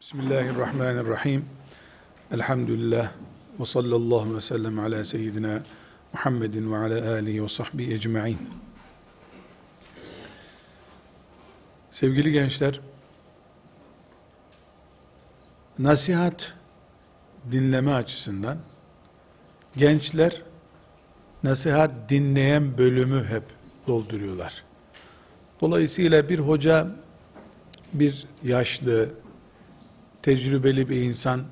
Bismillahirrahmanirrahim. Elhamdülillah ve sallallahu ve sellem ala seyyidina Muhammedin ve ala alihi ve sahbihi ecma'in. Sevgili gençler, nasihat dinleme açısından gençler nasihat dinleyen bölümü hep dolduruyorlar. Dolayısıyla bir hoca bir yaşlı, tecrübeli bir insan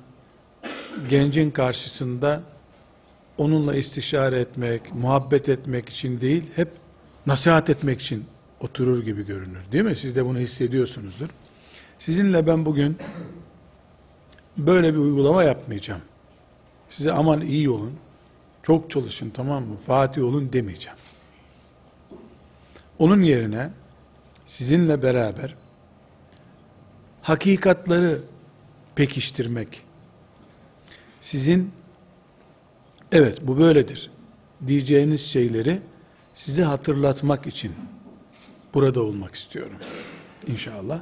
gencin karşısında onunla istişare etmek, muhabbet etmek için değil, hep nasihat etmek için oturur gibi görünür. Değil mi? Siz de bunu hissediyorsunuzdur. Sizinle ben bugün böyle bir uygulama yapmayacağım. Size aman iyi olun, çok çalışın tamam mı, Fatih olun demeyeceğim. Onun yerine sizinle beraber hakikatları pekiştirmek, sizin evet bu böyledir diyeceğiniz şeyleri size hatırlatmak için burada olmak istiyorum. İnşallah.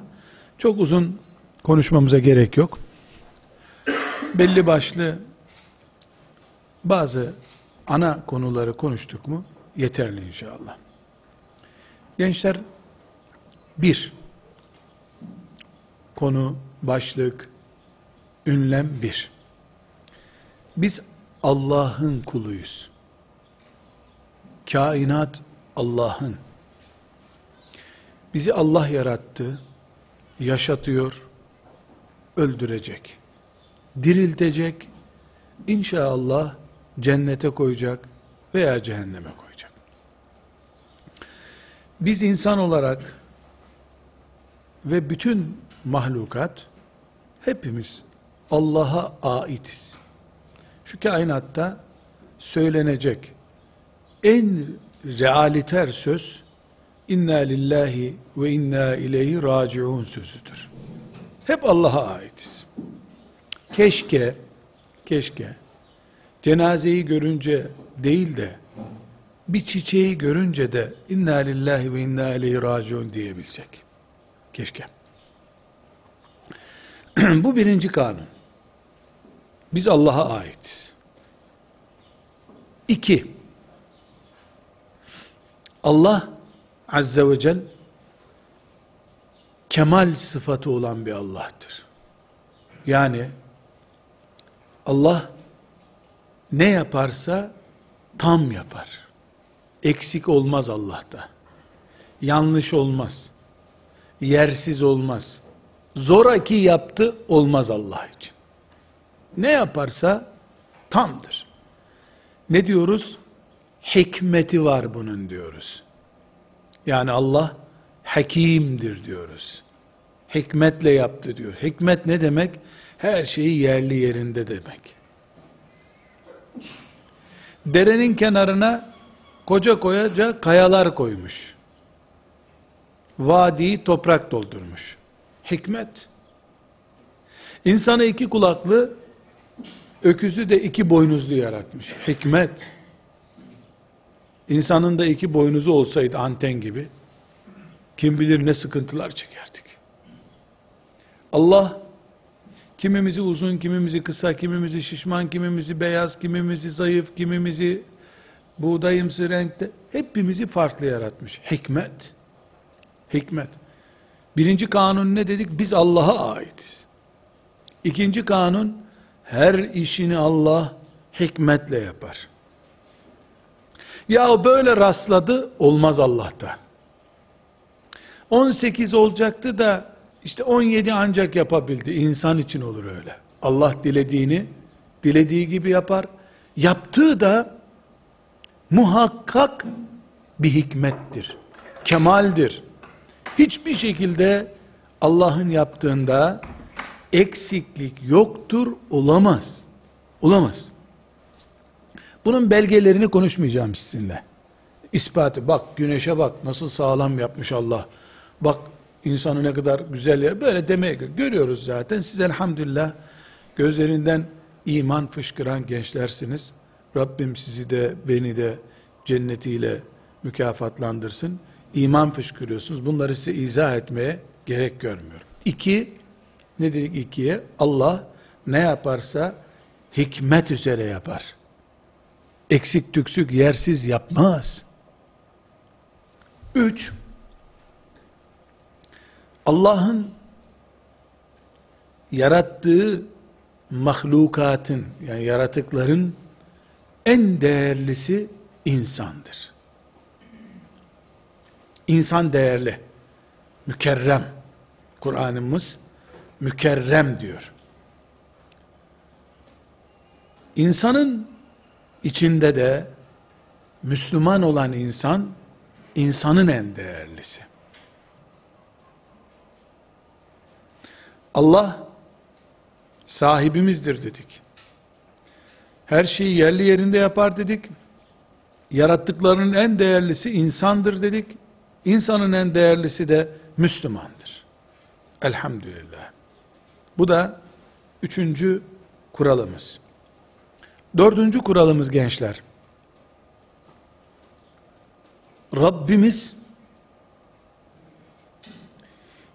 Çok uzun konuşmamıza gerek yok. Belli başlı bazı ana konuları konuştuk mu yeterli inşallah. Gençler bir konu, başlık, ünlem bir. Biz Allah'ın kuluyuz. Kainat Allah'ın. Bizi Allah yarattı, yaşatıyor, öldürecek, diriltecek, inşallah cennete koyacak veya cehenneme koyacak. Biz insan olarak ve bütün mahlukat hepimiz Allah'a aitiz. Şu kainatta söylenecek en realiter söz inna lillahi ve inna ileyhi raciun sözüdür. Hep Allah'a aitiz. Keşke keşke cenazeyi görünce değil de bir çiçeği görünce de inna lillahi ve inna ileyhi raciun diyebilsek. Keşke. Bu birinci kanun. Biz Allah'a aitiz. İki, Allah Azze ve Celle kemal sıfatı olan bir Allah'tır. Yani Allah ne yaparsa tam yapar. Eksik olmaz Allah'ta. Yanlış olmaz. Yersiz olmaz. Zoraki yaptı olmaz Allah için. Ne yaparsa tamdır. Ne diyoruz? Hikmeti var bunun diyoruz. Yani Allah hakimdir diyoruz. Hikmetle yaptı diyor. Hikmet ne demek? Her şeyi yerli yerinde demek. Derenin kenarına koca koyaca kayalar koymuş. Vadiyi toprak doldurmuş. Hikmet. İnsanı iki kulaklı, öküzü de iki boynuzlu yaratmış. Hikmet. İnsanın da iki boynuzu olsaydı anten gibi, kim bilir ne sıkıntılar çekerdik. Allah, kimimizi uzun, kimimizi kısa, kimimizi şişman, kimimizi beyaz, kimimizi zayıf, kimimizi buğdayımsı renkte, hepimizi farklı yaratmış. Hikmet. Hikmet. Birinci kanun ne dedik? Biz Allah'a aitiz. İkinci kanun, her işini Allah hikmetle yapar. Ya böyle rastladı, olmaz Allah'ta. 18 olacaktı da, işte 17 ancak yapabildi. İnsan için olur öyle. Allah dilediğini, dilediği gibi yapar. Yaptığı da, muhakkak bir hikmettir. Kemaldir hiçbir şekilde Allah'ın yaptığında eksiklik yoktur, olamaz. Olamaz. Bunun belgelerini konuşmayacağım sizinle. İspatı, bak güneşe bak nasıl sağlam yapmış Allah. Bak insanı ne kadar güzel ya. Böyle demeye görüyoruz zaten. Siz elhamdülillah gözlerinden iman fışkıran gençlersiniz. Rabbim sizi de beni de cennetiyle mükafatlandırsın iman fışkırıyorsunuz. Bunları size izah etmeye gerek görmüyorum. İki, Ne dedik ikiye? Allah ne yaparsa hikmet üzere yapar. Eksik tüksük yersiz yapmaz. Üç, Allah'ın yarattığı mahlukatın yani yaratıkların en değerlisi insandır. İnsan değerli, mükerrem. Kur'an'ımız mükerrem diyor. İnsanın içinde de Müslüman olan insan, insanın en değerlisi. Allah sahibimizdir dedik. Her şeyi yerli yerinde yapar dedik. Yarattıklarının en değerlisi insandır dedik. İnsanın en değerlisi de Müslümandır. Elhamdülillah. Bu da üçüncü kuralımız. Dördüncü kuralımız gençler. Rabbimiz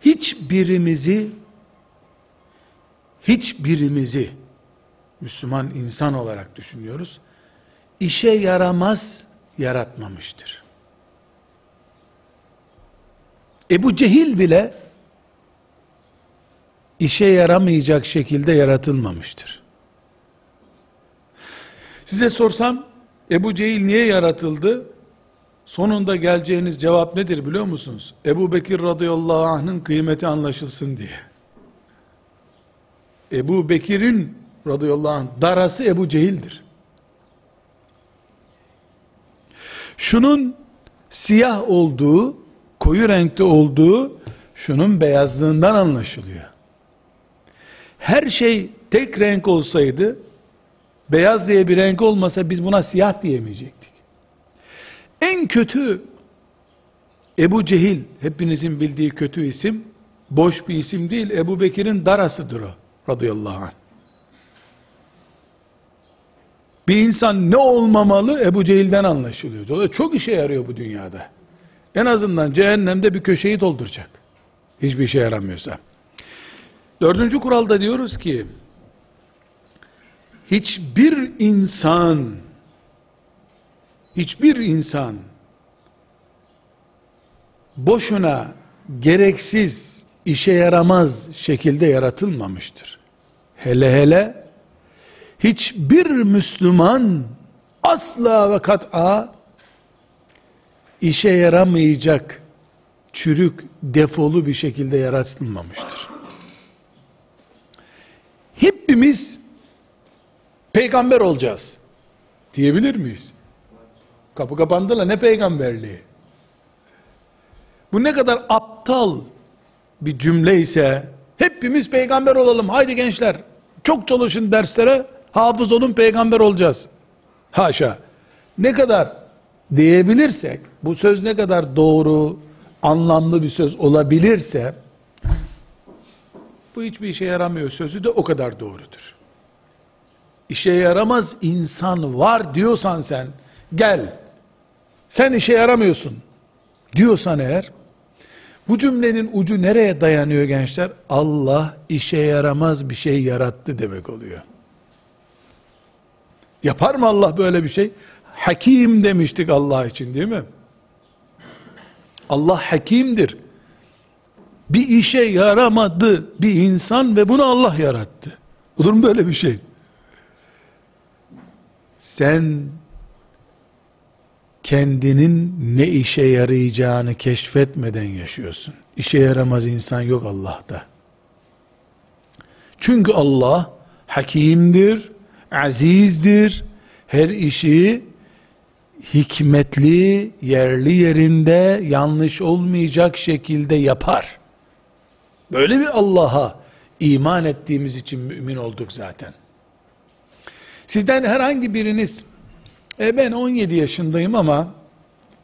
hiçbirimizi hiçbirimizi Müslüman insan olarak düşünüyoruz. işe yaramaz yaratmamıştır. Ebu Cehil bile işe yaramayacak şekilde yaratılmamıştır. Size sorsam Ebu Cehil niye yaratıldı? Sonunda geleceğiniz cevap nedir biliyor musunuz? Ebu Bekir radıyallahu anh'ın kıymeti anlaşılsın diye. Ebu Bekir'in radıyallahu anh darası Ebu Cehil'dir. Şunun siyah olduğu, koyu renkte olduğu, şunun beyazlığından anlaşılıyor. Her şey tek renk olsaydı, beyaz diye bir renk olmasa biz buna siyah diyemeyecektik. En kötü Ebu Cehil, hepinizin bildiği kötü isim, boş bir isim değil, Ebu Bekir'in darasıdır o, radıyallahu anh. Bir insan ne olmamalı Ebu Cehil'den anlaşılıyor. Dolayısıyla çok işe yarıyor bu dünyada. En azından cehennemde bir köşeyi dolduracak. Hiçbir işe yaramıyorsa. Dördüncü kuralda diyoruz ki, hiçbir insan, hiçbir insan, boşuna, gereksiz, işe yaramaz şekilde yaratılmamıştır. Hele hele, hiçbir Müslüman, asla ve kat'a, işe yaramayacak, çürük, defolu bir şekilde yaratılmamıştır. Hepimiz peygamber olacağız diyebilir miyiz? Kapı kapandı la ne peygamberliği? Bu ne kadar aptal bir cümle ise hepimiz peygamber olalım haydi gençler çok çalışın derslere hafız olun peygamber olacağız. Haşa. Ne kadar diyebilirsek bu söz ne kadar doğru anlamlı bir söz olabilirse bu hiçbir işe yaramıyor sözü de o kadar doğrudur. İşe yaramaz insan var diyorsan sen gel sen işe yaramıyorsun diyorsan eğer bu cümlenin ucu nereye dayanıyor gençler? Allah işe yaramaz bir şey yarattı demek oluyor. Yapar mı Allah böyle bir şey? Hakim demiştik Allah için değil mi? Allah hakimdir. Bir işe yaramadı bir insan ve bunu Allah yarattı. Olur mu böyle bir şey? Sen kendinin ne işe yarayacağını keşfetmeden yaşıyorsun. İşe yaramaz insan yok Allah'ta. Çünkü Allah hakimdir, azizdir. Her işi hikmetli, yerli yerinde, yanlış olmayacak şekilde yapar. Böyle bir Allah'a iman ettiğimiz için mümin olduk zaten. Sizden herhangi biriniz, e ben 17 yaşındayım ama,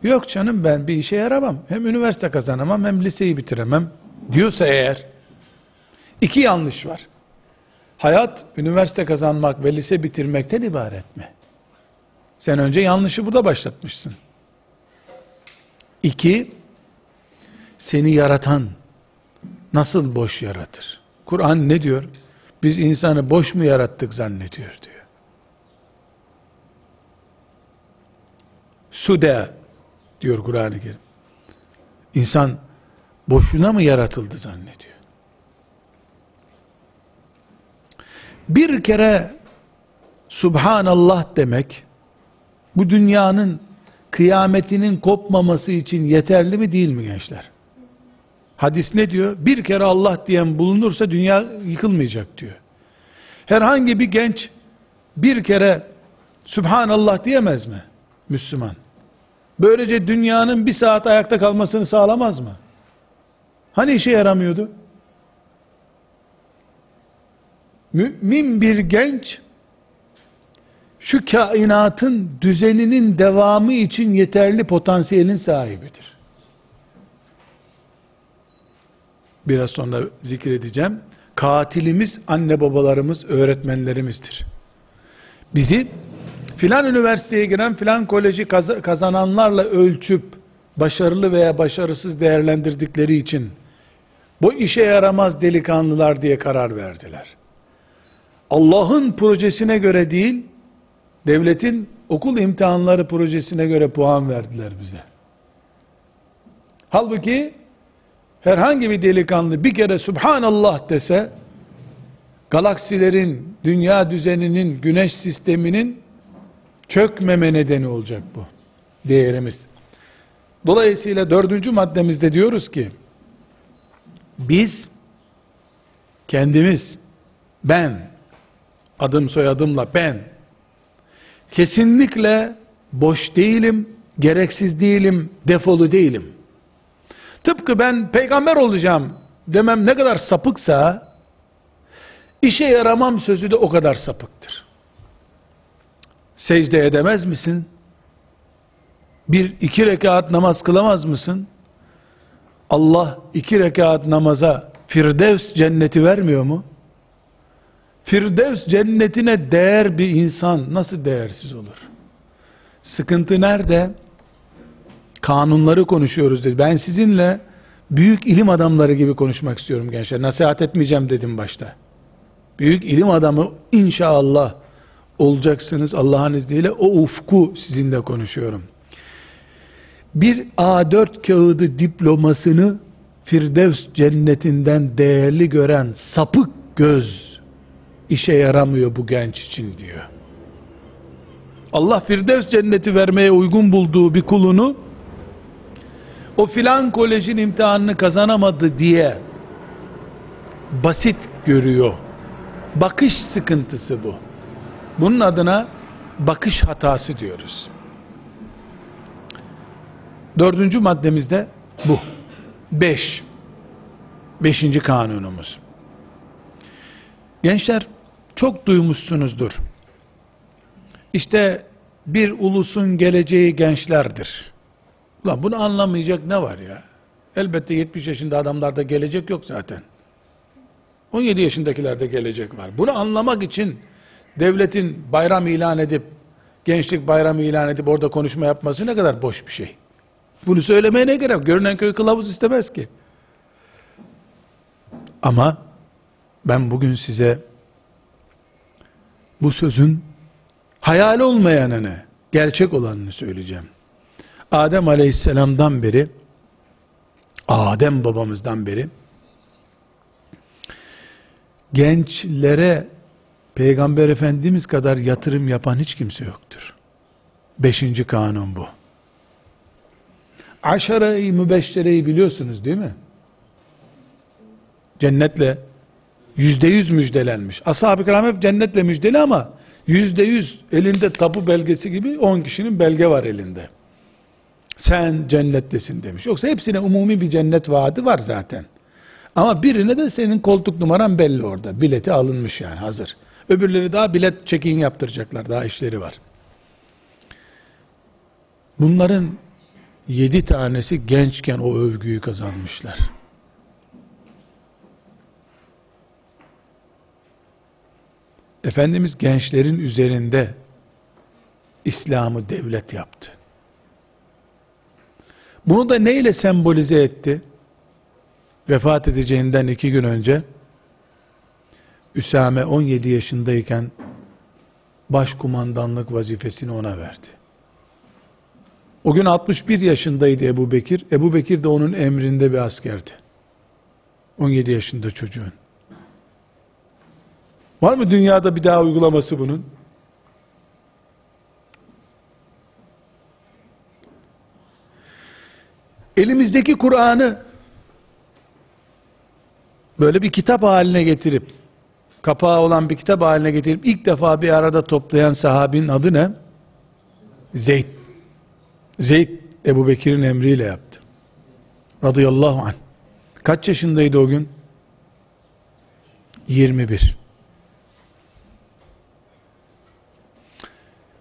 yok canım ben bir işe yaramam. Hem üniversite kazanamam hem liseyi bitiremem diyorsa eğer, iki yanlış var. Hayat, üniversite kazanmak ve lise bitirmekten ibaret mi? Sen önce yanlışı burada başlatmışsın. İki, seni yaratan nasıl boş yaratır? Kur'an ne diyor? Biz insanı boş mu yarattık zannediyor diyor. Sude diyor Kur'an-ı Kerim. İnsan boşuna mı yaratıldı zannediyor. Bir kere Subhanallah demek bu dünyanın kıyametinin kopmaması için yeterli mi değil mi gençler? Hadis ne diyor? Bir kere Allah diyen bulunursa dünya yıkılmayacak diyor. Herhangi bir genç bir kere Subhanallah diyemez mi? Müslüman. Böylece dünyanın bir saat ayakta kalmasını sağlamaz mı? Hani işe yaramıyordu? Mümin bir genç şu kainatın düzeninin devamı için yeterli potansiyelin sahibidir. Biraz sonra zikredeceğim. Katilimiz anne babalarımız, öğretmenlerimizdir. Bizi filan üniversiteye giren filan koleji kazananlarla ölçüp başarılı veya başarısız değerlendirdikleri için bu işe yaramaz delikanlılar diye karar verdiler. Allah'ın projesine göre değil, devletin okul imtihanları projesine göre puan verdiler bize. Halbuki herhangi bir delikanlı bir kere Subhanallah dese, galaksilerin, dünya düzeninin, güneş sisteminin çökmeme nedeni olacak bu değerimiz. Dolayısıyla dördüncü maddemizde diyoruz ki, biz kendimiz, ben, adım soyadımla ben, kesinlikle boş değilim, gereksiz değilim, defolu değilim. Tıpkı ben peygamber olacağım demem ne kadar sapıksa, işe yaramam sözü de o kadar sapıktır. Secde edemez misin? Bir iki rekat namaz kılamaz mısın? Allah iki rekat namaza Firdevs cenneti vermiyor mu? Firdevs cennetine değer bir insan nasıl değersiz olur? Sıkıntı nerede? Kanunları konuşuyoruz dedi. Ben sizinle büyük ilim adamları gibi konuşmak istiyorum gençler. Nasihat etmeyeceğim dedim başta. Büyük ilim adamı inşallah olacaksınız Allah'ın izniyle. O ufku sizinle konuşuyorum. Bir A4 kağıdı diplomasını Firdevs cennetinden değerli gören sapık göz işe yaramıyor bu genç için diyor. Allah Firdevs cenneti vermeye uygun bulduğu bir kulunu o filan kolejin imtihanını kazanamadı diye basit görüyor. Bakış sıkıntısı bu. Bunun adına bakış hatası diyoruz. Dördüncü maddemizde bu. Beş. Beşinci kanunumuz. Gençler çok duymuşsunuzdur. İşte bir ulusun geleceği gençlerdir. Ulan bunu anlamayacak ne var ya? Elbette 70 yaşında adamlarda gelecek yok zaten. 17 yaşındakilerde gelecek var. Bunu anlamak için devletin bayram ilan edip, gençlik bayramı ilan edip orada konuşma yapması ne kadar boş bir şey. Bunu söylemeye ne gerek? Görünen köy kılavuz istemez ki. Ama ben bugün size bu sözün hayal olmayanını, gerçek olanını söyleyeceğim. Adem aleyhisselamdan beri, Adem babamızdan beri, gençlere Peygamber Efendimiz kadar yatırım yapan hiç kimse yoktur. Beşinci kanun bu. Aşere-i mübeşşereyi biliyorsunuz değil mi? Cennetle yüzde yüz müjdelenmiş. Ashab-ı kiram hep cennetle müjdeli ama yüzde yüz elinde tapu belgesi gibi on kişinin belge var elinde. Sen cennettesin demiş. Yoksa hepsine umumi bir cennet vaadi var zaten. Ama birine de senin koltuk numaran belli orada. Bileti alınmış yani hazır. Öbürleri daha bilet check-in yaptıracaklar. Daha işleri var. Bunların yedi tanesi gençken o övgüyü kazanmışlar. Efendimiz gençlerin üzerinde İslam'ı devlet yaptı. Bunu da neyle sembolize etti? Vefat edeceğinden iki gün önce Üsame 17 yaşındayken başkumandanlık vazifesini ona verdi. O gün 61 yaşındaydı Ebu Bekir. Ebu Bekir de onun emrinde bir askerdi. 17 yaşında çocuğun. Var mı dünyada bir daha uygulaması bunun? Elimizdeki Kur'an'ı böyle bir kitap haline getirip kapağı olan bir kitap haline getirip ilk defa bir arada toplayan sahabinin adı ne? Zeyd. Zeyd Ebu Bekir'in emriyle yaptı. Radıyallahu anh. Kaç yaşındaydı o gün? 21.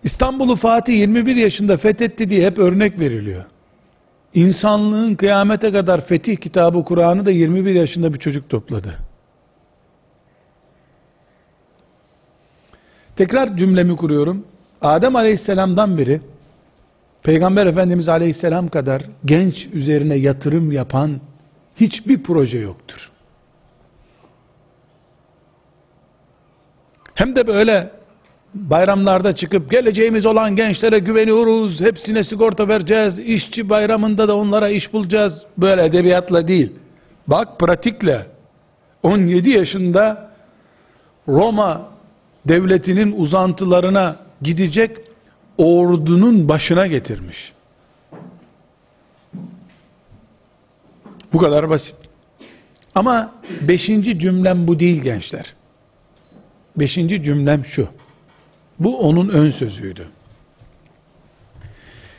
İstanbul'u Fatih 21 yaşında fethetti diye hep örnek veriliyor. İnsanlığın kıyamete kadar fetih kitabı Kur'an'ı da 21 yaşında bir çocuk topladı. Tekrar cümlemi kuruyorum. Adem Aleyhisselam'dan beri Peygamber Efendimiz Aleyhisselam kadar genç üzerine yatırım yapan hiçbir proje yoktur. Hem de böyle bayramlarda çıkıp geleceğimiz olan gençlere güveniyoruz, hepsine sigorta vereceğiz, işçi bayramında da onlara iş bulacağız. Böyle edebiyatla değil. Bak pratikle 17 yaşında Roma devletinin uzantılarına gidecek ordunun başına getirmiş. Bu kadar basit. Ama beşinci cümlem bu değil gençler. Beşinci cümlem şu. Bu onun ön sözüydü.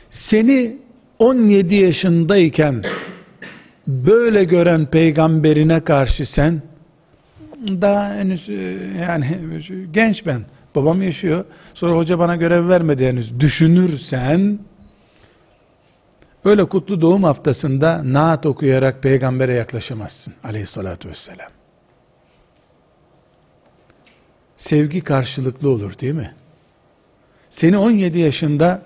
Seni 17 yaşındayken böyle gören peygamberine karşı sen daha henüz e, yani genç ben babam yaşıyor sonra hoca bana görev vermedi henüz düşünürsen öyle kutlu doğum haftasında naat okuyarak peygambere yaklaşamazsın aleyhissalatü vesselam sevgi karşılıklı olur değil mi? Seni 17 yaşında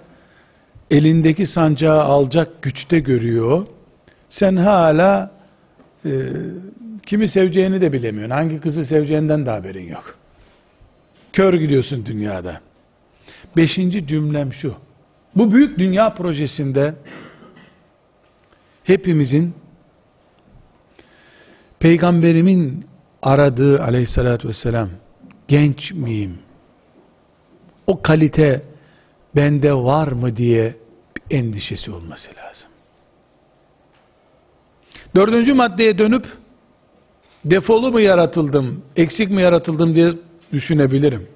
elindeki sancağı alacak güçte görüyor. Sen hala e, kimi seveceğini de bilemiyorsun. Hangi kızı seveceğinden de haberin yok. Kör gidiyorsun dünyada. Beşinci cümlem şu. Bu büyük dünya projesinde hepimizin peygamberimin aradığı aleyhissalatü vesselam genç miyim? O kalite bende var mı diye endişesi olması lazım. Dördüncü maddeye dönüp defolu mu yaratıldım, eksik mi yaratıldım diye düşünebilirim.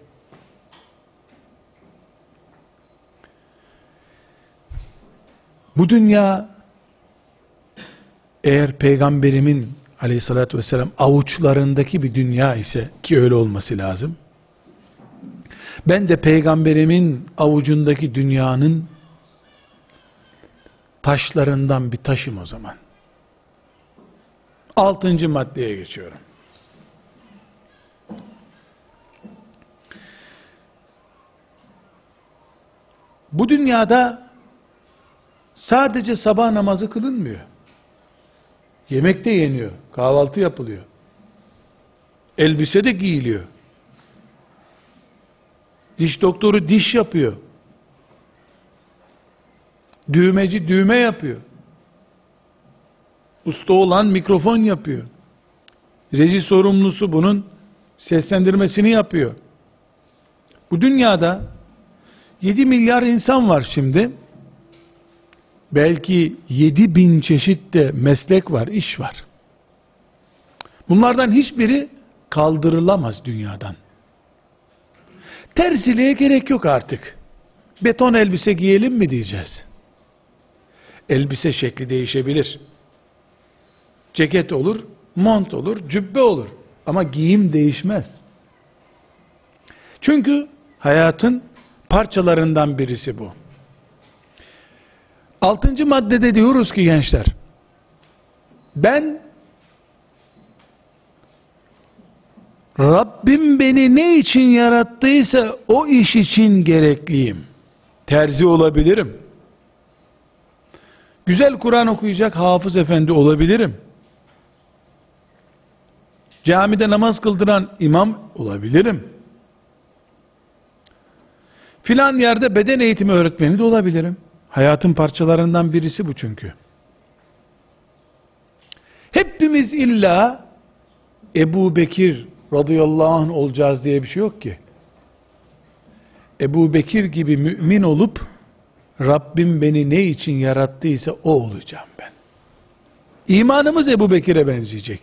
Bu dünya eğer peygamberimin aleyhissalatü vesselam avuçlarındaki bir dünya ise ki öyle olması lazım. Ben de peygamberimin avucundaki dünyanın taşlarından bir taşım o zaman. Altıncı maddeye geçiyorum. Bu dünyada sadece sabah namazı kılınmıyor. Yemek de yeniyor, kahvaltı yapılıyor. Elbise de giyiliyor. Diş doktoru diş yapıyor. Düğmeci düğme yapıyor. Usta olan mikrofon yapıyor. Reji sorumlusu bunun seslendirmesini yapıyor. Bu dünyada 7 milyar insan var şimdi. Belki 7 bin çeşit de meslek var, iş var. Bunlardan hiçbiri kaldırılamaz dünyadan. Tersiliğe gerek yok artık. Beton elbise giyelim mi diyeceğiz. Elbise şekli değişebilir. Ceket olur, mont olur, cübbe olur. Ama giyim değişmez. Çünkü hayatın parçalarından birisi bu. Altıncı maddede diyoruz ki gençler, ben Rabbim beni ne için yarattıysa o iş için gerekliyim. Terzi olabilirim. Güzel Kur'an okuyacak hafız efendi olabilirim. Camide namaz kıldıran imam olabilirim. Filan yerde beden eğitimi öğretmeni de olabilirim. Hayatın parçalarından birisi bu çünkü. Hepimiz illa Ebu Bekir radıyallahu anh olacağız diye bir şey yok ki. Ebu Bekir gibi mümin olup Rabbim beni ne için yarattıysa o olacağım ben. İmanımız Ebu Bekir'e benzeyecek.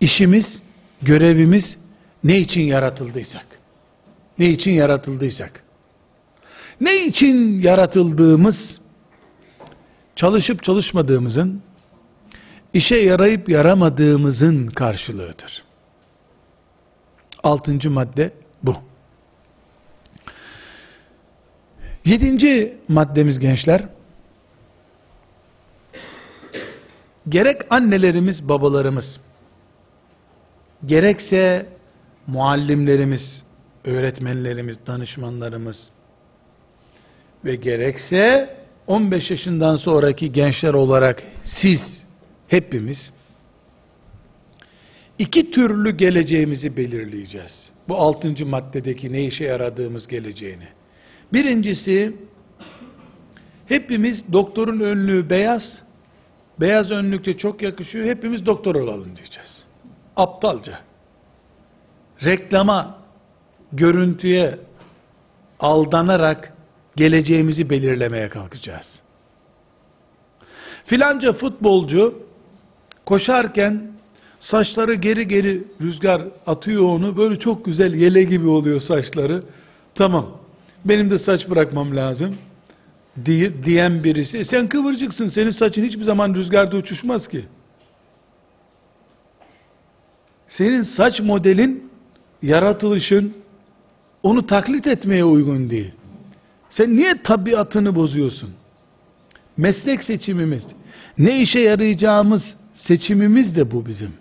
İşimiz, görevimiz ne için yaratıldıysak, ne için yaratıldıysak, ne için yaratıldığımız, çalışıp çalışmadığımızın, işe yarayıp yaramadığımızın karşılığıdır. Altıncı madde bu. Yedinci maddemiz gençler, gerek annelerimiz, babalarımız, gerekse muallimlerimiz, öğretmenlerimiz, danışmanlarımız ve gerekse 15 yaşından sonraki gençler olarak siz hepimiz iki türlü geleceğimizi belirleyeceğiz. Bu altıncı maddedeki ne işe yaradığımız geleceğini. Birincisi hepimiz doktorun önlüğü beyaz, beyaz önlükte çok yakışıyor, hepimiz doktor olalım diyeceğiz. Aptalca. Reklama, görüntüye aldanarak geleceğimizi belirlemeye kalkacağız. Filanca futbolcu koşarken saçları geri geri rüzgar atıyor onu böyle çok güzel yele gibi oluyor saçları. Tamam benim de saç bırakmam lazım diye, diyen birisi e sen kıvırcıksın senin saçın hiçbir zaman rüzgarda uçuşmaz ki. Senin saç modelin yaratılışın onu taklit etmeye uygun değil. Sen niye tabiatını bozuyorsun? Meslek seçimimiz, ne işe yarayacağımız seçimimiz de bu bizim.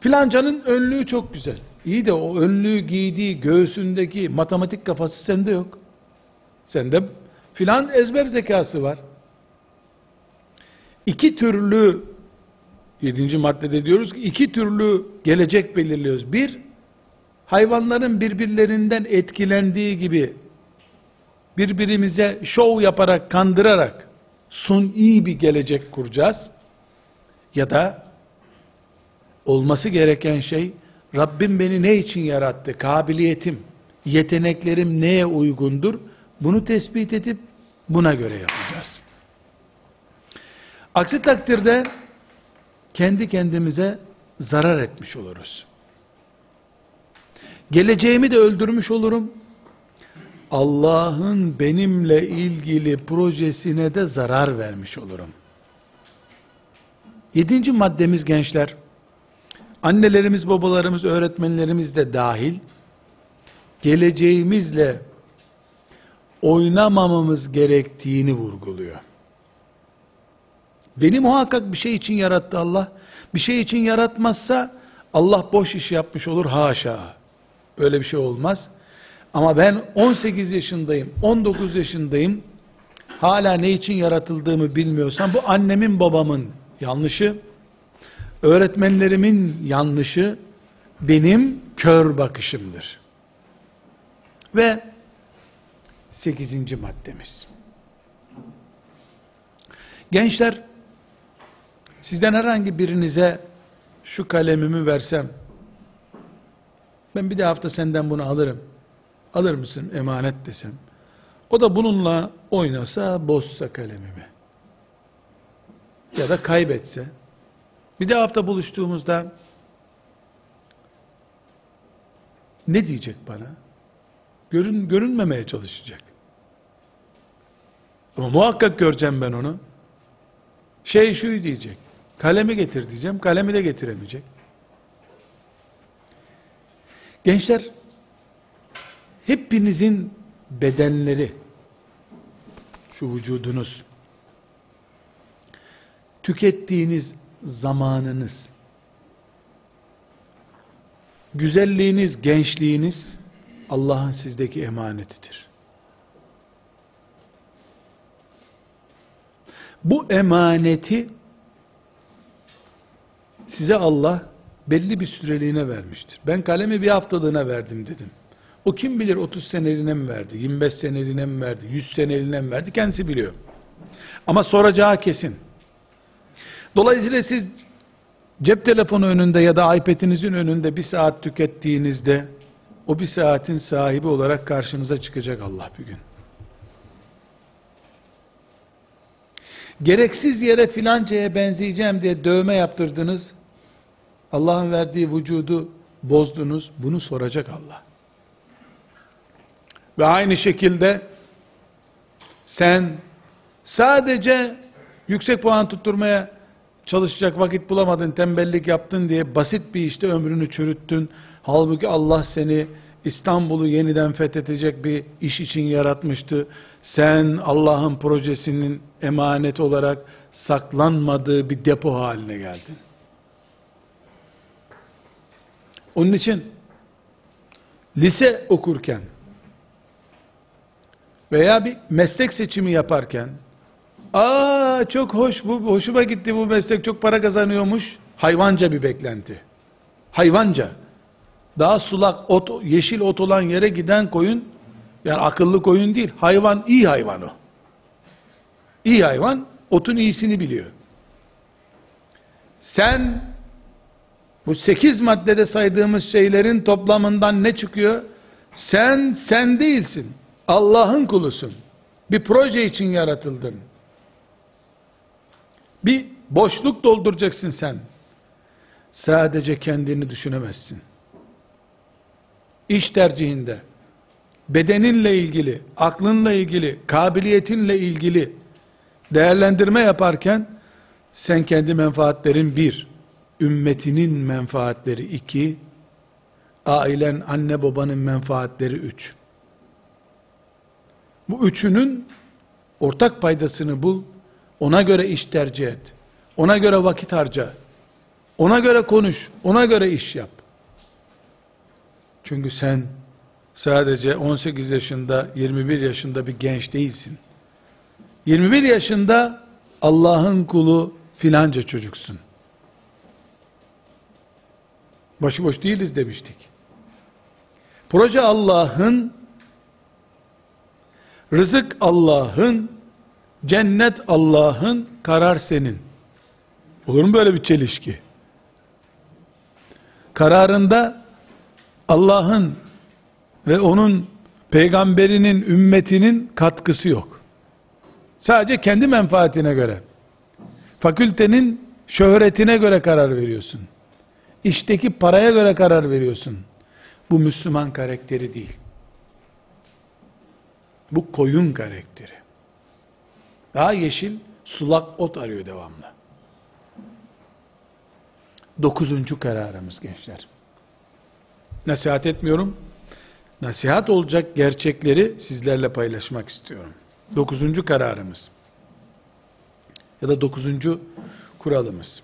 Filancanın önlüğü çok güzel. İyi de o önlüğü giydiği göğsündeki matematik kafası sende yok. Sende filan ezber zekası var. İki türlü yedinci maddede diyoruz ki iki türlü gelecek belirliyoruz. Bir, hayvanların birbirlerinden etkilendiği gibi birbirimize şov yaparak, kandırarak suni bir gelecek kuracağız. Ya da olması gereken şey Rabbim beni ne için yarattı? Kabiliyetim, yeteneklerim neye uygundur? Bunu tespit edip buna göre yapacağız. Aksi takdirde kendi kendimize zarar etmiş oluruz. Geleceğimi de öldürmüş olurum. Allah'ın benimle ilgili projesine de zarar vermiş olurum. Yedinci maddemiz gençler, annelerimiz, babalarımız, öğretmenlerimiz de dahil, geleceğimizle oynamamamız gerektiğini vurguluyor. Beni muhakkak bir şey için yarattı Allah. Bir şey için yaratmazsa Allah boş iş yapmış olur haşa. Öyle bir şey olmaz. Ama ben 18 yaşındayım, 19 yaşındayım. Hala ne için yaratıldığımı bilmiyorsam bu annemin babamın yanlışı, öğretmenlerimin yanlışı benim kör bakışımdır. Ve 8. maddemiz. Gençler sizden herhangi birinize şu kalemimi versem ben bir de hafta senden bunu alırım. Alır mısın emanet desem. O da bununla oynasa, bozsa kalemimi. Ya da kaybetse. Bir de hafta buluştuğumuzda ne diyecek bana? Görün, görünmemeye çalışacak. Ama muhakkak göreceğim ben onu. Şey şu diyecek. Kalemi getir diyeceğim. Kalemi de getiremeyecek. Gençler hepinizin bedenleri şu vücudunuz tükettiğiniz zamanınız güzelliğiniz, gençliğiniz Allah'ın sizdeki emanetidir. Bu emaneti size Allah belli bir süreliğine vermiştir. Ben kalemi bir haftalığına verdim dedim. O kim bilir 30 seneliğine mi verdi, 25 seneliğine mi verdi, 100 seneliğine mi verdi kendisi biliyor. Ama soracağı kesin. Dolayısıyla siz cep telefonu önünde ya da iPad'inizin önünde bir saat tükettiğinizde o bir saatin sahibi olarak karşınıza çıkacak Allah bir gün. Gereksiz yere filancaya benzeyeceğim diye dövme yaptırdınız. Allah'ın verdiği vücudu bozdunuz. Bunu soracak Allah. Ve aynı şekilde sen sadece yüksek puan tutturmaya çalışacak vakit bulamadın, tembellik yaptın diye basit bir işte ömrünü çürüttün. Halbuki Allah seni İstanbul'u yeniden fethedecek bir iş için yaratmıştı. Sen Allah'ın projesinin emanet olarak saklanmadığı bir depo haline geldin. Onun için lise okurken veya bir meslek seçimi yaparken aa çok hoş bu hoşuma gitti bu meslek çok para kazanıyormuş hayvanca bir beklenti. Hayvanca. Daha sulak ot, yeşil ot olan yere giden koyun yani akıllı koyun değil. Hayvan iyi hayvan o. İyi hayvan otun iyisini biliyor. Sen bu sekiz maddede saydığımız şeylerin toplamından ne çıkıyor? Sen sen değilsin. Allah'ın kulusun. Bir proje için yaratıldın. Bir boşluk dolduracaksın sen. Sadece kendini düşünemezsin. İş tercihinde, bedeninle ilgili, aklınla ilgili, kabiliyetinle ilgili değerlendirme yaparken sen kendi menfaatlerin bir, ümmetinin menfaatleri iki, ailen, anne babanın menfaatleri üç. Bu üçünün ortak paydasını bul, ona göre iş tercih et, ona göre vakit harca, ona göre konuş, ona göre iş yap. Çünkü sen sadece 18 yaşında, 21 yaşında bir genç değilsin. 21 yaşında Allah'ın kulu filanca çocuksun. Başıboş değiliz demiştik. Proje Allah'ın, rızık Allah'ın, cennet Allah'ın, karar senin. Olur mu böyle bir çelişki? Kararında Allah'ın ve onun peygamberinin ümmetinin katkısı yok. Sadece kendi menfaatine göre. Fakültenin şöhretine göre karar veriyorsun. İşteki paraya göre karar veriyorsun. Bu Müslüman karakteri değil. Bu koyun karakteri. Daha yeşil, sulak ot arıyor devamlı. Dokuzuncu kararımız gençler. Nasihat etmiyorum. Nasihat olacak gerçekleri sizlerle paylaşmak istiyorum. Dokuzuncu kararımız. Ya da dokuzuncu kuralımız.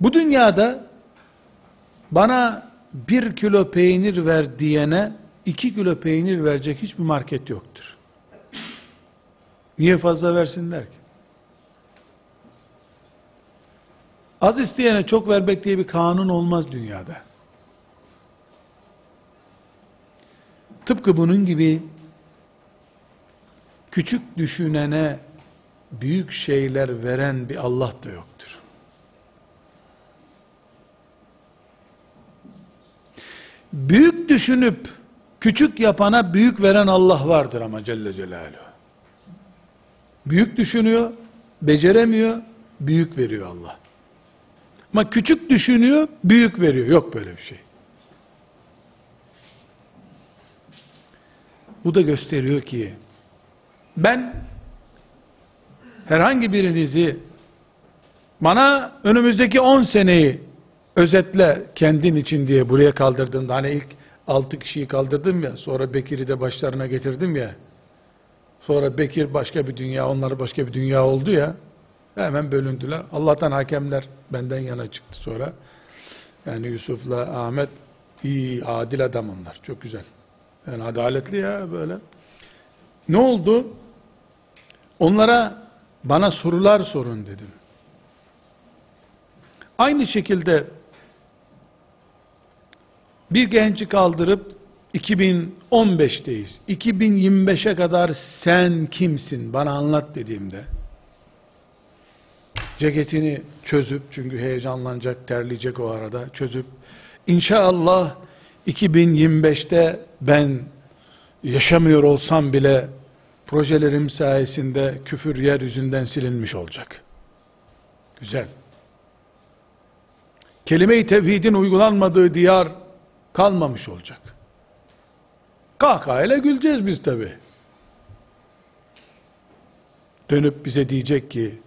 Bu dünyada bana bir kilo peynir ver diyene iki kilo peynir verecek hiçbir market yoktur. Niye fazla versinler ki? Az isteyene çok vermek diye bir kanun olmaz dünyada. Tıpkı bunun gibi küçük düşünene büyük şeyler veren bir Allah da yoktur. Büyük düşünüp küçük yapana büyük veren Allah vardır ama Celle Celaluhu. Büyük düşünüyor, beceremiyor, büyük veriyor Allah. Ama küçük düşünüyor, büyük veriyor. Yok böyle bir şey. Bu da gösteriyor ki ben herhangi birinizi bana önümüzdeki 10 seneyi özetle kendin için diye buraya kaldırdığında hani ilk 6 kişiyi kaldırdım ya sonra Bekir'i de başlarına getirdim ya sonra Bekir başka bir dünya onlar başka bir dünya oldu ya hemen bölündüler Allah'tan hakemler benden yana çıktı sonra yani Yusuf'la Ahmet iyi adil adam onlar çok güzel yani adaletli ya böyle. Ne oldu? Onlara bana sorular sorun dedim. Aynı şekilde bir genci kaldırıp 2015'teyiz. 2025'e kadar sen kimsin bana anlat dediğimde ceketini çözüp çünkü heyecanlanacak, terleyecek o arada çözüp inşallah 2025'te ben yaşamıyor olsam bile projelerim sayesinde küfür yeryüzünden silinmiş olacak. Güzel. Kelime-i tevhidin uygulanmadığı diyar kalmamış olacak. Kahkahayla güleceğiz biz tabi. Dönüp bize diyecek ki,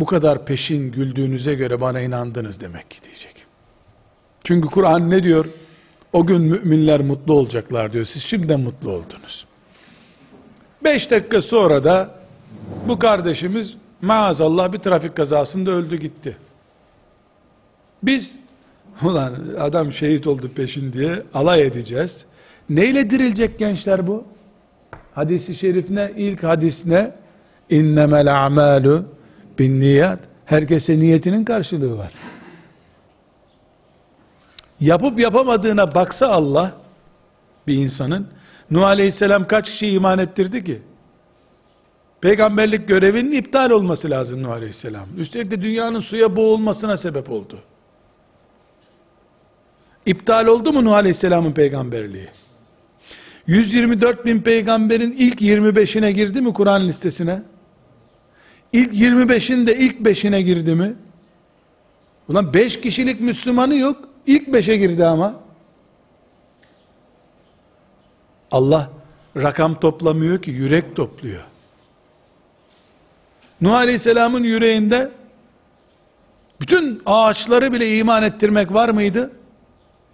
bu kadar peşin güldüğünüze göre bana inandınız demek ki diyecek. Çünkü Kur'an ne diyor? O gün müminler mutlu olacaklar diyor. Siz şimdiden mutlu oldunuz. Beş dakika sonra da bu kardeşimiz maazallah bir trafik kazasında öldü gitti. Biz ulan adam şehit oldu peşin diye alay edeceğiz. Neyle dirilecek gençler bu? Hadisi şerif ne? İlk hadis ne? İnnemel a'malu bin niyat. Herkese niyetinin karşılığı var. Yapıp yapamadığına baksa Allah bir insanın Nuh Aleyhisselam kaç kişi iman ettirdi ki? Peygamberlik görevinin iptal olması lazım Nuh Aleyhisselam. Üstelik de dünyanın suya boğulmasına sebep oldu. İptal oldu mu Nuh Aleyhisselam'ın peygamberliği? 124 bin peygamberin ilk 25'ine girdi mi Kur'an listesine? İlk 25'in de ilk 5'ine girdi mi? Ulan 5 kişilik Müslümanı yok. İlk 5'e girdi ama. Allah rakam toplamıyor ki yürek topluyor. Nuh Aleyhisselam'ın yüreğinde bütün ağaçları bile iman ettirmek var mıydı?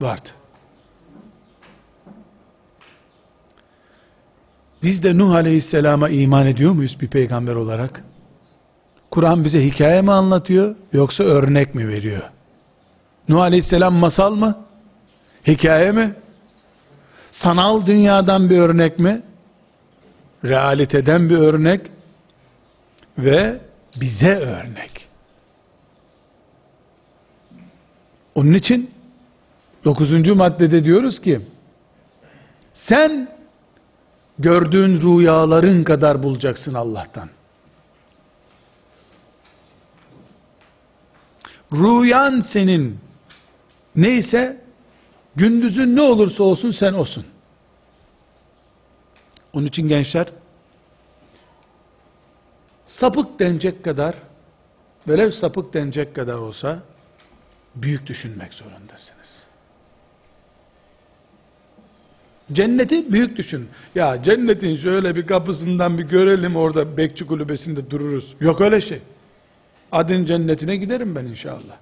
Vardı. Biz de Nuh Aleyhisselam'a iman ediyor muyuz bir peygamber olarak? Kur'an bize hikaye mi anlatıyor yoksa örnek mi veriyor? Nuh Aleyhisselam masal mı? Hikaye mi? Sanal dünyadan bir örnek mi? Realiteden bir örnek ve bize örnek. Onun için 9. maddede diyoruz ki sen gördüğün rüyaların kadar bulacaksın Allah'tan. Rüyan senin neyse gündüzün ne olursa olsun sen olsun. Onun için gençler sapık denecek kadar velev sapık denecek kadar olsa büyük düşünmek zorundasınız. Cenneti büyük düşün. Ya cennetin şöyle bir kapısından bir görelim orada bekçi kulübesinde dururuz. Yok öyle şey. Adın cennetine giderim ben inşallah.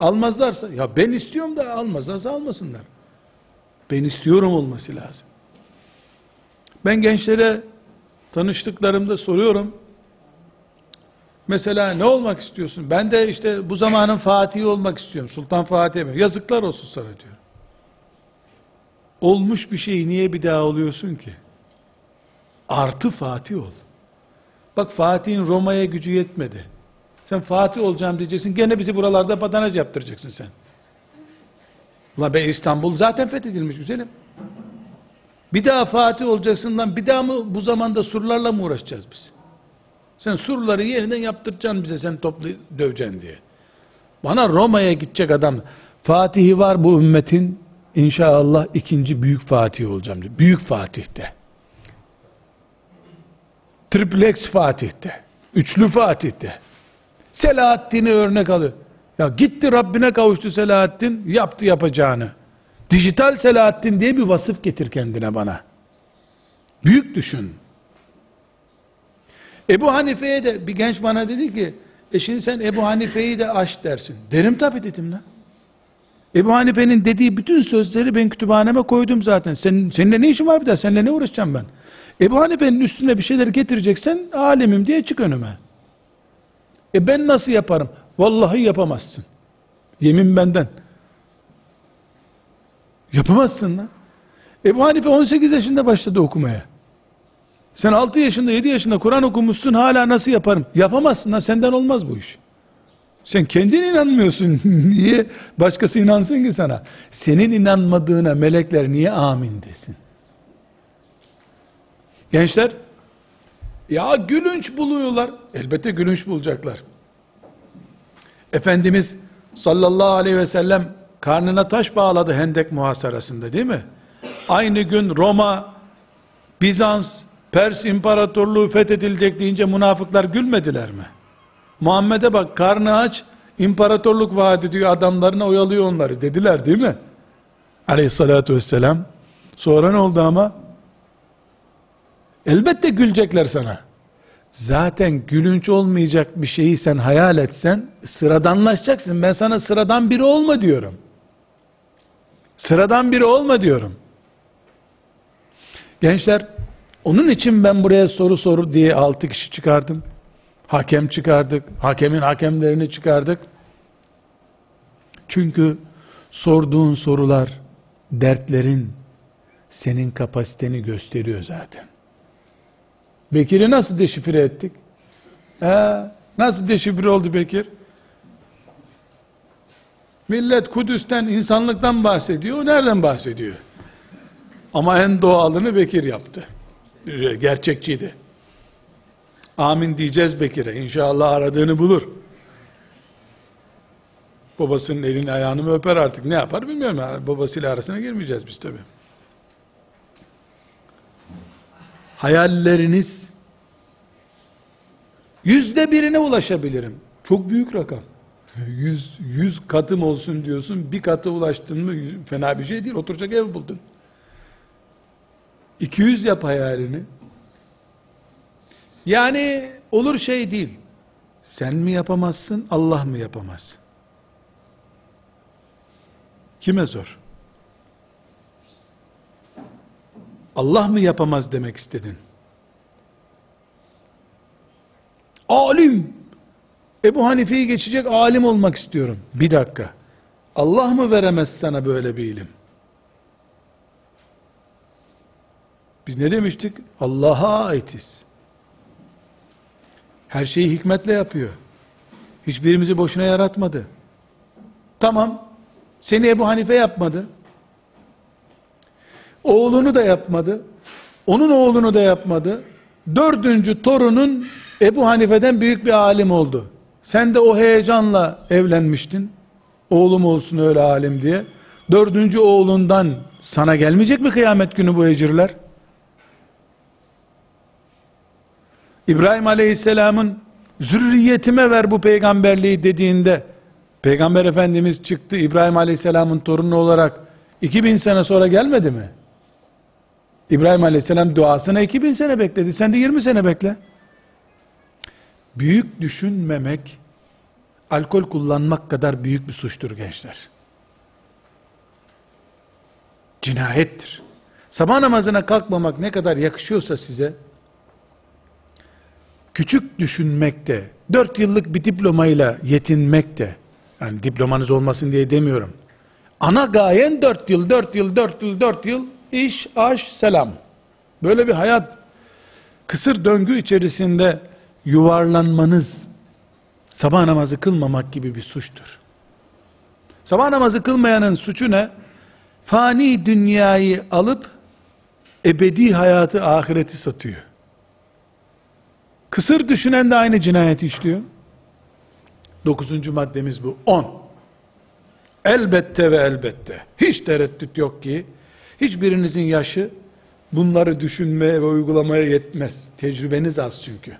Almazlarsa ya ben istiyorum da almazlarsa almasınlar. Ben istiyorum olması lazım. Ben gençlere tanıştıklarımda soruyorum. Mesela ne olmak istiyorsun? Ben de işte bu zamanın Fatih'i olmak istiyorum. Sultan Fatih mi? Yazıklar olsun sana diyor. Olmuş bir şeyi niye bir daha oluyorsun ki? Artı Fatih ol. Bak Fatih'in Roma'ya gücü yetmedi. Sen Fatih olacağım diyeceksin. Gene bizi buralarda badanaj yaptıracaksın sen. Ulan be İstanbul zaten fethedilmiş güzelim. Bir daha Fatih olacaksın lan. Bir daha mı bu zamanda surlarla mı uğraşacağız biz? Sen surları yeniden yaptıracaksın bize sen toplu döveceksin diye. Bana Roma'ya gidecek adam Fatih'i var bu ümmetin inşallah ikinci büyük Fatih olacağım diyor. Büyük Fatih'te. Triplex Fatih'te. Üçlü Fatih'te. Selahaddin'i örnek alıyor. Ya gitti Rabbine kavuştu Selahaddin, yaptı yapacağını. Dijital Selahaddin diye bir vasıf getir kendine bana. Büyük düşün. Ebu Hanife'ye de bir genç bana dedi ki, e şimdi sen Ebu Hanife'yi de aş dersin. Derim tabi dedim lan. Ebu Hanife'nin dediği bütün sözleri ben kütüphaneme koydum zaten. Senin, seninle ne işin var bir daha? Seninle ne uğraşacağım ben? Ebu Hanife'nin üstüne bir şeyler getireceksen alemim diye çık önüme. E ben nasıl yaparım? Vallahi yapamazsın. Yemin benden. Yapamazsın lan. Ebu Hanife 18 yaşında başladı okumaya. Sen 6 yaşında 7 yaşında Kur'an okumuşsun hala nasıl yaparım? Yapamazsın lan senden olmaz bu iş. Sen kendin inanmıyorsun. niye başkası inansın ki sana? Senin inanmadığına melekler niye amin desin? Gençler, ya gülünç buluyorlar. Elbette gülünç bulacaklar. Efendimiz sallallahu aleyhi ve sellem karnına taş bağladı Hendek muhasarasında değil mi? Aynı gün Roma, Bizans, Pers İmparatorluğu fethedilecek deyince münafıklar gülmediler mi? Muhammed'e bak karnı aç, imparatorluk vaat ediyor adamlarına oyalıyor onları dediler değil mi? Aleyhissalatü vesselam. Sonra ne oldu ama? Elbette gülecekler sana. Zaten gülünç olmayacak bir şeyi sen hayal etsen sıradanlaşacaksın. Ben sana sıradan biri olma diyorum. Sıradan biri olma diyorum. Gençler, onun için ben buraya soru soru diye altı kişi çıkardım. Hakem çıkardık. Hakemin hakemlerini çıkardık. Çünkü sorduğun sorular, dertlerin senin kapasiteni gösteriyor zaten. Bekir'i nasıl deşifre ettik? Ee, nasıl deşifre oldu Bekir? Millet Kudüs'ten, insanlıktan bahsediyor. Nereden bahsediyor? Ama en doğalını Bekir yaptı. Gerçekçiydi. Amin diyeceğiz Bekir'e. İnşallah aradığını bulur. Babasının elini ayağını mı öper artık ne yapar bilmiyorum. Yani babasıyla arasına girmeyeceğiz biz tabi. Hayalleriniz yüzde birine ulaşabilirim. Çok büyük rakam. Yüz, yüz katım olsun diyorsun. Bir katı ulaştın mı fena bir şey değil. Oturacak ev buldun. 200 yap hayalini. Yani olur şey değil. Sen mi yapamazsın, Allah mı yapamaz? Kime zor? Allah mı yapamaz demek istedin? Alim. Ebu Hanife'yi geçecek alim olmak istiyorum. Bir dakika. Allah mı veremez sana böyle bir ilim? Biz ne demiştik? Allah'a aitiz. Her şeyi hikmetle yapıyor. Hiçbirimizi boşuna yaratmadı. Tamam. Seni Ebu Hanife yapmadı. Oğlunu da yapmadı. Onun oğlunu da yapmadı. Dördüncü torunun Ebu Hanife'den büyük bir alim oldu. Sen de o heyecanla evlenmiştin. Oğlum olsun öyle alim diye. Dördüncü oğlundan sana gelmeyecek mi kıyamet günü bu ecirler? İbrahim Aleyhisselam'ın zürriyetime ver bu peygamberliği dediğinde Peygamber Efendimiz çıktı İbrahim Aleyhisselam'ın torunu olarak 2000 sene sonra gelmedi mi? İbrahim Aleyhisselam duasına 2000 sene bekledi. Sen de 20 sene bekle. Büyük düşünmemek alkol kullanmak kadar büyük bir suçtur gençler. Cinayettir. Sabah namazına kalkmamak ne kadar yakışıyorsa size küçük düşünmek de, dört yıllık bir diplomayla yetinmek de, yani diplomanız olmasın diye demiyorum. Ana gayen dört yıl, dört yıl, dört yıl, dört yıl, iş, aş, selam. Böyle bir hayat, kısır döngü içerisinde yuvarlanmanız, sabah namazı kılmamak gibi bir suçtur. Sabah namazı kılmayanın suçu ne? Fani dünyayı alıp, ebedi hayatı, ahireti satıyor. Kısır düşünen de aynı cinayeti işliyor. Dokuzuncu maddemiz bu. On. Elbette ve elbette. Hiç tereddüt yok ki, hiçbirinizin yaşı bunları düşünmeye ve uygulamaya yetmez. Tecrübeniz az çünkü.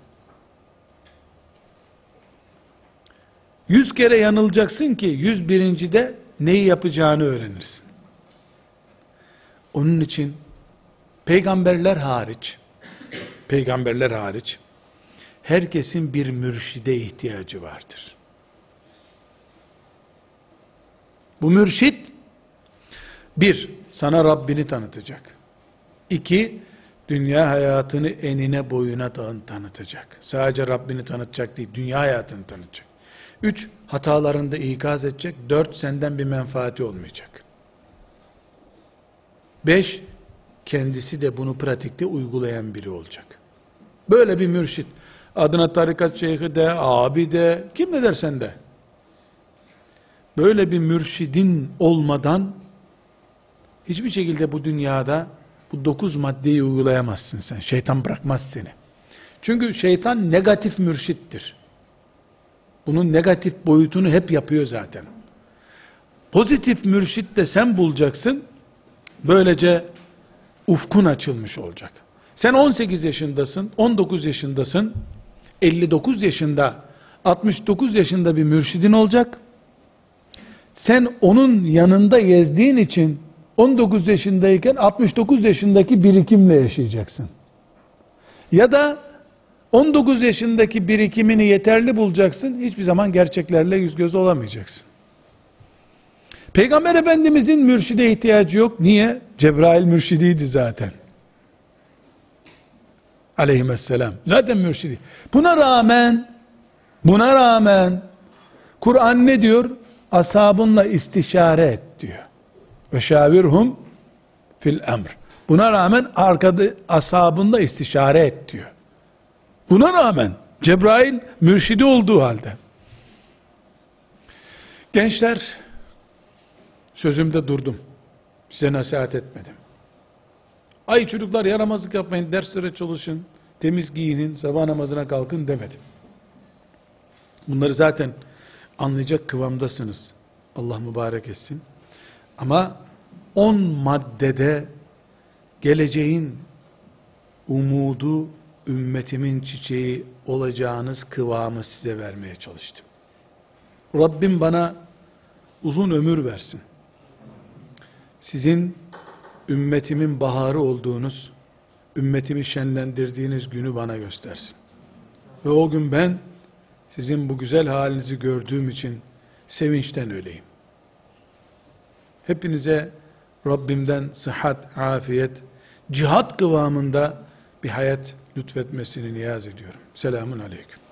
Yüz kere yanılacaksın ki yüz birincide neyi yapacağını öğrenirsin. Onun için peygamberler hariç, peygamberler hariç, herkesin bir mürşide ihtiyacı vardır. Bu mürşit, bir, sana Rabbini tanıtacak. İki, dünya hayatını enine boyuna tanıtacak. Sadece Rabbini tanıtacak değil, dünya hayatını tanıtacak. Üç, hatalarında ikaz edecek. Dört, senden bir menfaati olmayacak. Beş, kendisi de bunu pratikte uygulayan biri olacak. Böyle bir mürşit, adına tarikat şeyhi de, abi de, kim ne dersen de. böyle bir mürşidin olmadan hiçbir şekilde bu dünyada bu dokuz maddeyi uygulayamazsın sen. Şeytan bırakmaz seni. Çünkü şeytan negatif mürşittir. Bunun negatif boyutunu hep yapıyor zaten. Pozitif mürşit de sen bulacaksın. Böylece ufkun açılmış olacak. Sen 18 yaşındasın, 19 yaşındasın, 59 yaşında, 69 yaşında bir mürşidin olacak. Sen onun yanında gezdiğin için 19 yaşındayken 69 yaşındaki birikimle yaşayacaksın. Ya da 19 yaşındaki birikimini yeterli bulacaksın. Hiçbir zaman gerçeklerle yüz göz olamayacaksın. Peygamber Efendimizin mürşide ihtiyacı yok. Niye? Cebrail mürşidiydi zaten. Aleyhisselam. Zaten mürşidi. Buna rağmen buna rağmen Kur'an ne diyor? Asabınla istişare et diyor. Ve şavirhum fil emr. Buna rağmen arkada asabında istişare et diyor. Buna rağmen Cebrail mürşidi olduğu halde. Gençler sözümde durdum. Size nasihat etmedim. Ay çocuklar yaramazlık yapmayın, derslere çalışın, temiz giyinin, sabah namazına kalkın demedim. Bunları zaten anlayacak kıvamdasınız. Allah mübarek etsin. Ama on maddede geleceğin umudu, ümmetimin çiçeği olacağınız kıvamı size vermeye çalıştım. Rabbim bana uzun ömür versin. Sizin ümmetimin baharı olduğunuz, ümmetimi şenlendirdiğiniz günü bana göstersin. Ve o gün ben sizin bu güzel halinizi gördüğüm için sevinçten öleyim. Hepinize Rabbimden sıhhat, afiyet, cihat kıvamında bir hayat lütfetmesini niyaz ediyorum. Selamun Aleyküm.